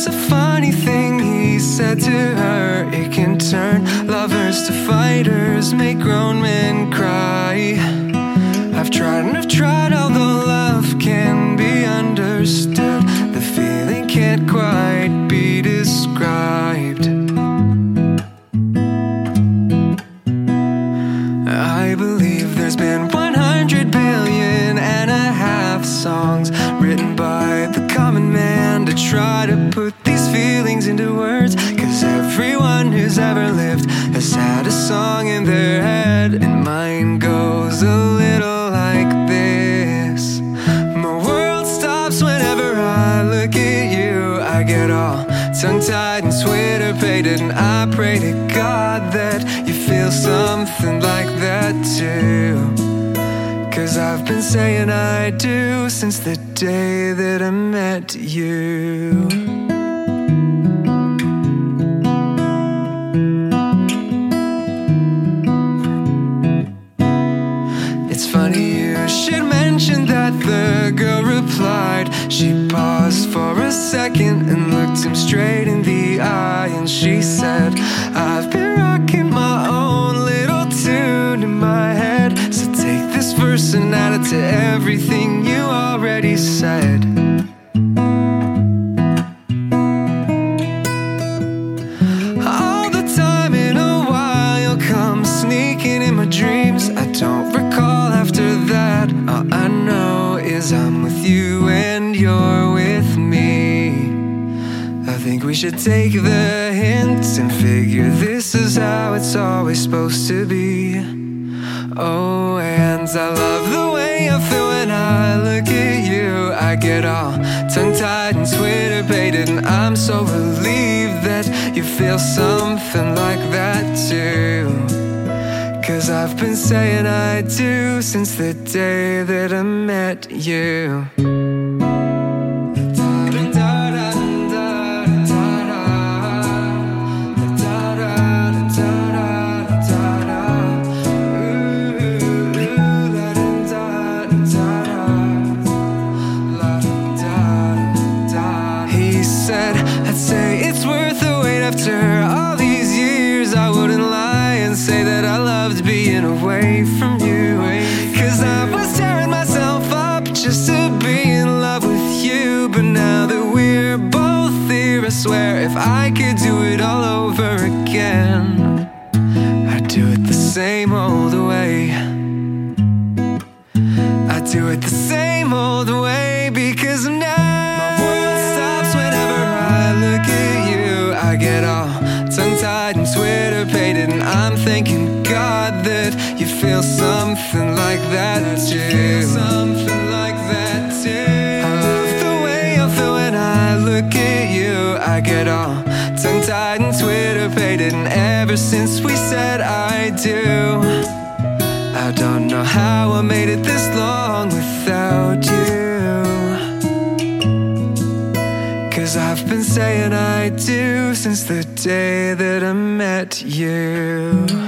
It's a funny thing he said to her. It can turn lovers to fighters, make grown men cry. I've tried and I've tried, although love can be understood, the feeling can't quite be described. I believe there's been 100 billion and a half songs try to put these feelings into words. Cause everyone who's ever lived has had a song in their head, and mine goes a little like this. My world stops whenever I look at you. I get all tongue tied and Twitter pated, and I pray to God that you feel something. Cause I've been saying I do since the day that I met you. It's funny you should mention that the girl replied. She paused for a second and looked him straight in the eye, and she said, I've been everything you already said. All the time in a while, you'll come sneaking in my dreams. I don't recall after that. All I know is I'm with you and you're with me. I think we should take the hints and figure this is how it's always supposed to be. Oh, and I love the way I feel when I look at you. I get all tongue tied and Twitter baited, and I'm so relieved that you feel something like that too. Cause I've been saying I do since the day that I met you. Away from you. Eh? Cause I was tearing myself up just to be in love with you. But now that we're both here, I swear if I could do it all over again, I'd do it the same old way. I'd do it the same old way because now my world stops whenever I look at you. I get all tongue tied and Twitter something like that too. Something like that too. I love the way I feel when I look at you. I get all tongue tied and Twitter pated, and ever since we said I do. I don't know how I made it this long without you. Cause I've been saying I do since the day that I met you.